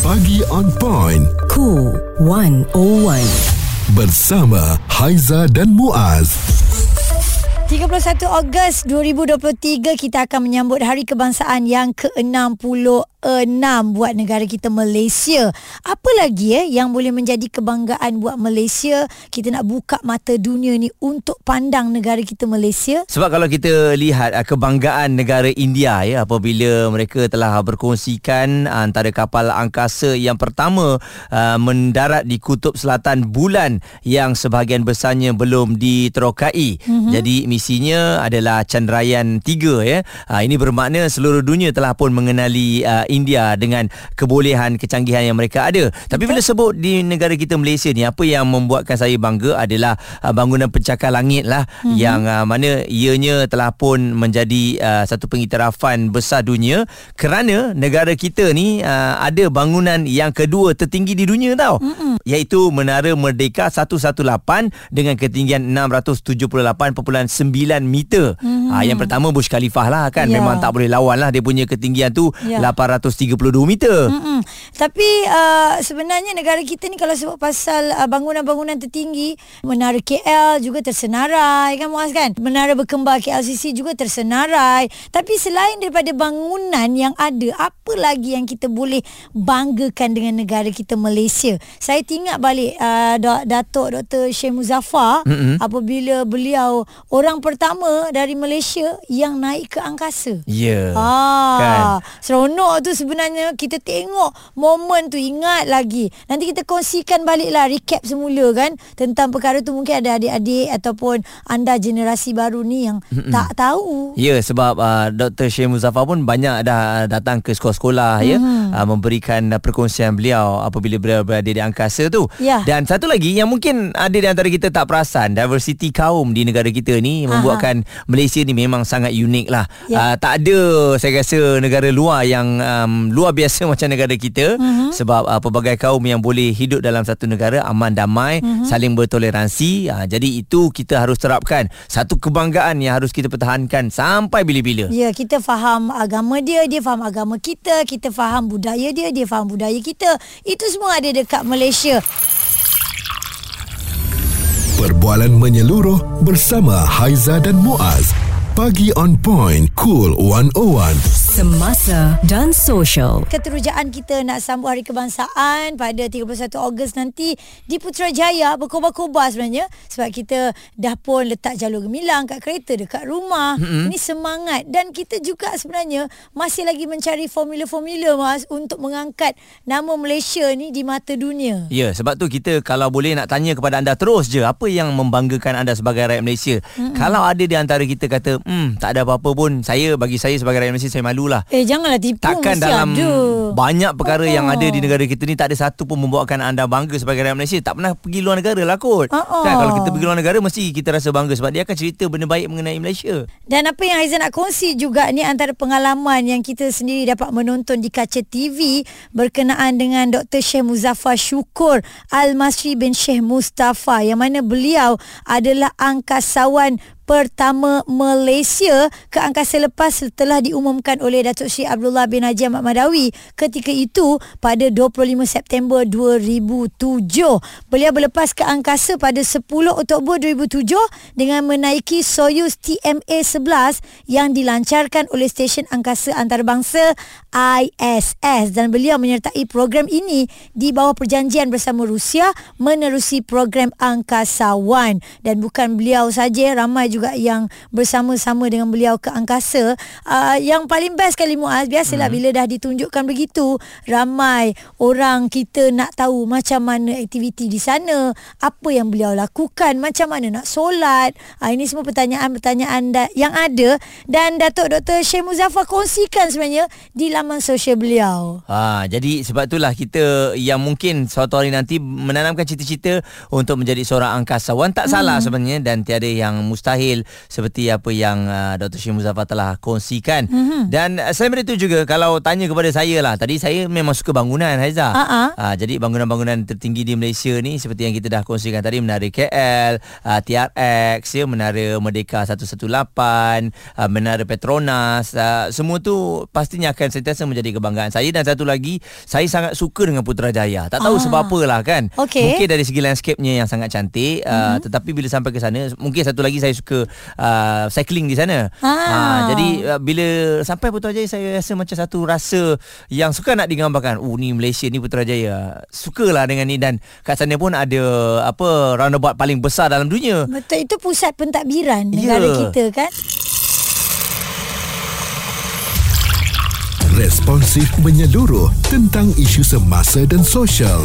Pagi on point. Cool 101. Bersama Haiza dan Muaz. 31 Ogos 2023 kita akan menyambut Hari Kebangsaan yang ke-66 buat negara kita Malaysia. Apa lagi eh yang boleh menjadi kebanggaan buat Malaysia? Kita nak buka mata dunia ni untuk pandang negara kita Malaysia. Sebab kalau kita lihat uh, kebanggaan negara India ya apabila mereka telah berkongsikan antara kapal angkasa yang pertama uh, mendarat di kutub selatan bulan yang sebahagian besarnya belum diterokai. Mm-hmm. Jadi misinya adalah Chandrayaan 3 ya. Ha, ini bermakna seluruh dunia telah pun mengenali uh, India dengan kebolehan kecanggihan yang mereka ada. Tapi bila sebut di negara kita Malaysia ni apa yang membuatkan saya bangga adalah uh, bangunan pencakar langit lah mm-hmm. yang uh, mana ianya telah pun menjadi uh, satu pengiktirafan besar dunia kerana negara kita ni uh, ada bangunan yang kedua tertinggi di dunia tau. Mm-hmm. Iaitu Menara Merdeka 118 dengan ketinggian 678.9 9 meter. Mm-hmm. Ha, yang pertama Burj Khalifah lah kan. Yeah. Memang tak boleh lawan lah. Dia punya ketinggian tu yeah. 832 meter. Mm-hmm. Tapi uh, sebenarnya negara kita ni kalau sebut pasal uh, bangunan-bangunan tertinggi. Menara KL juga tersenarai kan Muaz kan. Menara berkembar KLCC juga tersenarai. Tapi selain daripada bangunan yang ada. Apa lagi yang kita boleh banggakan dengan negara kita Malaysia. Saya ingat balik uh, Datuk Dr. Syekh Muzaffar. Mm-hmm. Apabila beliau orang pertama dari Malaysia yang naik ke angkasa. Ya. Yeah, ah, kan. Seronok tu sebenarnya kita tengok momen tu ingat lagi. Nanti kita kongsikan baliklah recap semula kan tentang perkara tu mungkin ada adik-adik ataupun anda generasi baru ni yang Mm-mm. tak tahu. Ya yeah, sebab uh, Dr. Syekh Muzaffar pun banyak dah datang ke sekolah-sekolah mm. ya uh, memberikan uh, perkongsian beliau apabila beliau berada di angkasa tu. Yeah. Dan satu lagi yang mungkin ada di antara kita tak perasan diversiti kaum di negara kita ni membuatkan Aha. Malaysia ni memang sangat unik lah. Ya. Uh, tak ada saya rasa negara luar yang um, luar biasa macam negara kita uh-huh. sebab uh, pelbagai kaum yang boleh hidup dalam satu negara aman damai, uh-huh. saling bertoleransi. Uh, jadi itu kita harus terapkan. Satu kebanggaan yang harus kita pertahankan sampai bila-bila. Ya, kita faham agama dia, dia faham agama kita, kita faham budaya dia, dia faham budaya kita. Itu semua ada dekat Malaysia. Perbualan menyeluruh bersama Haiza dan Muaz. Pagi on point, cool 101 semasa dan sosial. Keterujaan kita nak sambut Hari Kebangsaan pada 31 Ogos nanti di Putrajaya berkobar-kobar sebenarnya sebab kita dah pun letak jalur gemilang kat kereta dekat rumah. Mm-hmm. Ini semangat dan kita juga sebenarnya masih lagi mencari formula-formula mas untuk mengangkat nama Malaysia ni di mata dunia. Ya, sebab tu kita kalau boleh nak tanya kepada anda terus je apa yang membanggakan anda sebagai rakyat Malaysia. Mm-hmm. Kalau ada di antara kita kata, "Hmm, tak ada apa-apa pun, saya bagi saya sebagai rakyat Malaysia saya malu lah. Eh janganlah tipu Takkan dalam ada. banyak perkara oh. yang ada di negara kita ni tak ada satu pun membuatkan anda bangga sebagai rakyat Malaysia. Tak pernah pergi luar negara lah kot. Oh. Kan, kalau kita pergi luar negara mesti kita rasa bangga sebab dia akan cerita benda baik mengenai Malaysia. Dan apa yang Aizan nak kongsi juga ni antara pengalaman yang kita sendiri dapat menonton di kaca TV berkenaan dengan Dr. Syekh Muzaffar Syukur Al-Masri bin Syekh Mustafa yang mana beliau adalah angkasawan pertama Malaysia ke angkasa lepas setelah diumumkan oleh Datuk Syed Abdullah bin Haji Ahmad Madawi ketika itu pada 25 September 2007. Beliau berlepas ke angkasa pada 10 Oktober 2007 dengan menaiki Soyuz TMA-11 yang dilancarkan oleh stesen angkasa antarabangsa ISS dan beliau menyertai program ini di bawah perjanjian bersama Rusia menerusi program Angkasa One dan bukan beliau saja ramai juga juga yang bersama-sama dengan beliau ke angkasa. Uh, yang paling best kali Muaz, biasalah hmm. bila dah ditunjukkan begitu, ramai orang kita nak tahu macam mana aktiviti di sana, apa yang beliau lakukan, macam mana nak solat. Uh, ini semua pertanyaan-pertanyaan da- yang ada dan Datuk Dr. Syekh Muzaffar kongsikan sebenarnya di laman sosial beliau. Ha, jadi sebab itulah kita yang mungkin suatu hari nanti menanamkan cita-cita untuk menjadi seorang angkasawan tak hmm. salah sebenarnya dan tiada yang mustahil detail seperti apa yang uh, Dr. Syed Muzaffar telah kongsikan. Mm-hmm. Dan uh, selain itu juga kalau tanya kepada saya lah, tadi saya memang suka bangunan Haiza. Ha-ha. Uh, jadi bangunan-bangunan tertinggi di Malaysia ni seperti yang kita dah kongsikan tadi Menara KL, uh, TRX, ya, Menara Merdeka 118, uh, Menara Petronas, uh, semua tu pastinya akan sentiasa menjadi kebanggaan saya dan satu lagi saya sangat suka dengan Putrajaya. Tak tahu Ah. sebab apalah kan. Okey. Mungkin dari segi landscape-nya yang sangat cantik uh, mm-hmm. tetapi bila sampai ke sana mungkin satu lagi saya suka uh, cycling di sana. Ah. Uh, jadi uh, bila sampai Putrajaya saya rasa macam satu rasa yang suka nak digambarkan. Oh ni Malaysia ni Putrajaya. Sukalah dengan ni dan kat sana pun ada apa roundabout paling besar dalam dunia. Betul itu pusat pentadbiran negara Ya. kita kan. Responsif menyeluruh tentang isu semasa dan sosial.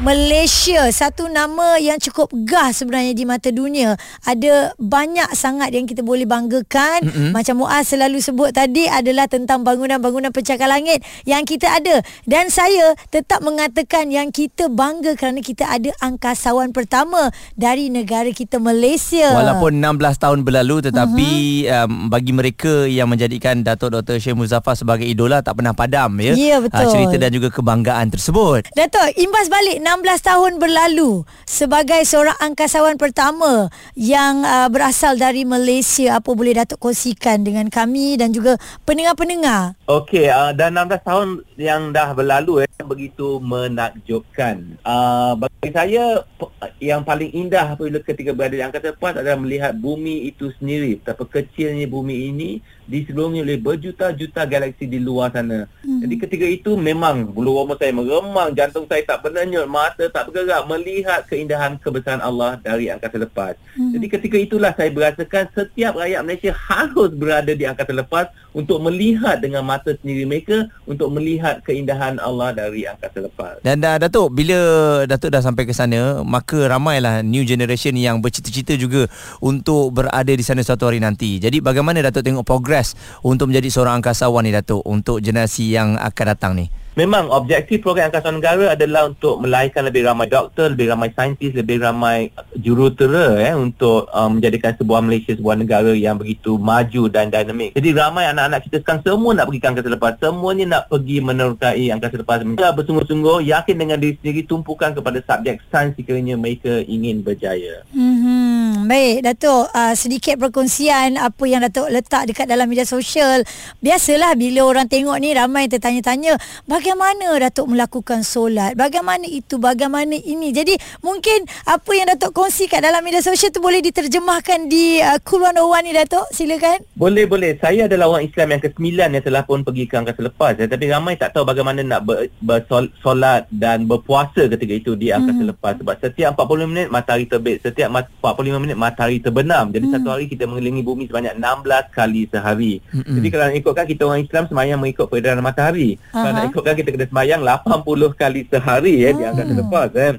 Malaysia satu nama yang cukup gah sebenarnya di mata dunia. Ada banyak sangat yang kita boleh banggakan. Mm-hmm. Macam Muaz selalu sebut tadi adalah tentang bangunan-bangunan pencakar langit yang kita ada. Dan saya tetap mengatakan yang kita bangga kerana kita ada angkasawan pertama dari negara kita Malaysia. Walaupun 16 tahun berlalu tetapi uh-huh. um, bagi mereka yang menjadikan Datuk Dr. Syed Muzaffar sebagai idola tak pernah padam ya. Ya, betul. Uh, cerita dan juga kebanggaan tersebut. Dato' imbas balik 16 tahun berlalu sebagai seorang angkasawan pertama yang uh, berasal dari Malaysia apa boleh Datuk kongsikan dengan kami dan juga pendengar-pendengar Okey, uh, dah 16 tahun yang dah berlalu eh, begitu menakjubkan. Uh, bagi saya yang paling indah apabila ketika berada di angkasa lepas adalah melihat bumi itu sendiri. Betapa kecilnya bumi ini diselubungi oleh berjuta-juta galaksi di luar sana. Hmm. Jadi ketika itu memang bulu roma saya meremang, jantung saya tak berdenyut, mata tak bergerak melihat keindahan kebesaran Allah dari angkasa lepas. Hmm. Jadi ketika itulah saya berasakan setiap rakyat Malaysia harus berada di angkasa lepas untuk melihat dengan mata sendiri mereka untuk melihat keindahan Allah dari angkasa lepas. Dan uh, Datuk bila Datuk dah sampai ke sana maka ramailah new generation yang bercita-cita juga untuk berada di sana suatu hari nanti. Jadi bagaimana Datuk tengok progress untuk menjadi seorang angkasawan ni Datuk untuk generasi yang akan datang ni? Memang objektif program Angkasa Negara adalah untuk melahirkan lebih ramai doktor, lebih ramai saintis, lebih ramai jurutera eh untuk um, menjadikan sebuah Malaysia sebuah negara yang begitu maju dan dinamik. Jadi ramai anak-anak kita sekarang semua nak pergi ke angkasa lepas, semuanya nak pergi menerokai angkasa lepas. Mereka bersungguh-sungguh yakin dengan diri sendiri tumpukan kepada subjek sains sekiranya mereka ingin berjaya. Hmm, baik Datuk uh, sedikit perkongsian apa yang Datuk letak dekat dalam media sosial. Biasalah bila orang tengok ni ramai tertanya-tanya bagaimana Datuk melakukan solat, bagaimana itu, bagaimana ini. Jadi mungkin apa yang Datuk kongsi kat dalam media sosial tu boleh diterjemahkan di uh, Cool 101 ni Datuk. Silakan. Boleh boleh. Saya adalah orang Islam yang ke-9 yang telah pun pergi ke angkasa lepas. Ya. Tapi ramai tak tahu bagaimana nak ber, bersolat dan berpuasa ketika itu di angkasa hmm. lepas. Sebab setiap 45 minit matahari terbit. Setiap mat- 45 minit matahari terbenam. Jadi hmm. satu hari kita mengelilingi bumi sebanyak 16 kali sehari. Hmm. Jadi kalau nak ikutkan kita orang Islam semayang mengikut peredaran matahari. Aha. Kalau nak ikutkan kita kena semayang 80 kali sehari ya, di angkasa lepas. Eh.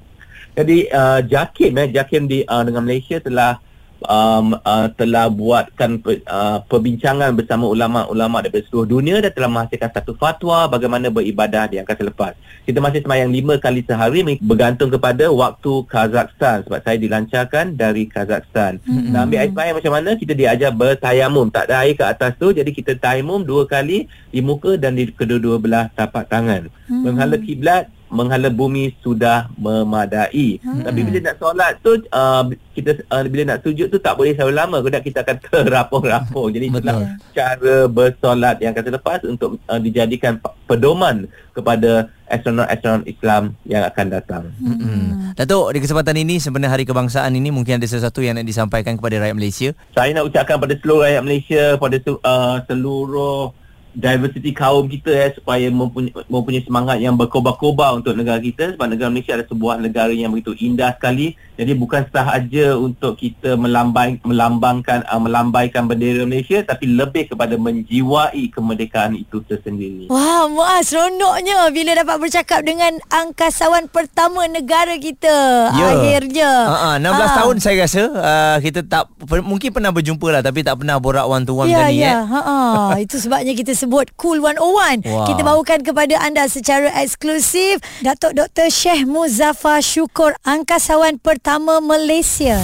Jadi uh, JAKIM eh, JAKIM di uh, dengan Malaysia telah um, uh, telah buatkan uh, perbincangan bersama ulama-ulama daripada seluruh dunia dan telah menghasilkan satu fatwa bagaimana beribadah di angkasa lepas. Kita masih semayang lima kali sehari bergantung kepada waktu Kazakhstan sebab saya dilancarkan dari Kazakhstan. Mm-hmm. Nak ambil air semayang macam mana? Kita diajar bertayamum. Tak ada air ke atas tu jadi kita tayamum dua kali di muka dan di kedua-dua belah tapak tangan. Mm-hmm. Menghala kiblat menghala bumi sudah memadai. Hmm. Tapi bila nak solat tu uh, kita uh, bila nak sujud tu tak boleh terlalu lama sebab kita akan terapung-rapung. Jadi itulah cara bersolat yang akan lepas untuk uh, dijadikan pedoman kepada astronaut-astronaut Islam yang akan datang. Hmm. Datuk, di kesempatan ini sebenarnya Hari Kebangsaan ini mungkin ada sesuatu yang nak disampaikan kepada rakyat Malaysia. Saya nak ucapkan pada seluruh rakyat Malaysia, pada uh, seluruh diversity kaum kita eh supaya mempunyai, mempunyai semangat yang berkobar-kobar untuk negara kita sebab negara Malaysia adalah sebuah negara yang begitu indah sekali jadi bukan sahaja untuk kita melambai, melambangkan uh, melambaikan bendera Malaysia tapi lebih kepada menjiwai kemerdekaan itu tersendiri. Wah, Muaz seronoknya bila dapat bercakap dengan angkasawan pertama negara kita. Ya. Akhirnya. Uh-uh, 16 Ah. tahun saya rasa uh, kita tak per, mungkin pernah berjumpa lah tapi tak pernah borak one to one Ya, ni ya. eh. Ha, ha. Itu sebabnya kita tersebut Cool 101 Wah. Kita bawakan kepada anda secara eksklusif Datuk Dr. Syekh Muzaffar Syukur Angkasawan pertama Malaysia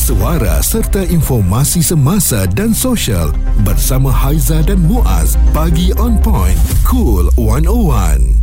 Suara serta informasi semasa dan sosial bersama Haiza dan Muaz. Pagi on point. Cool 101.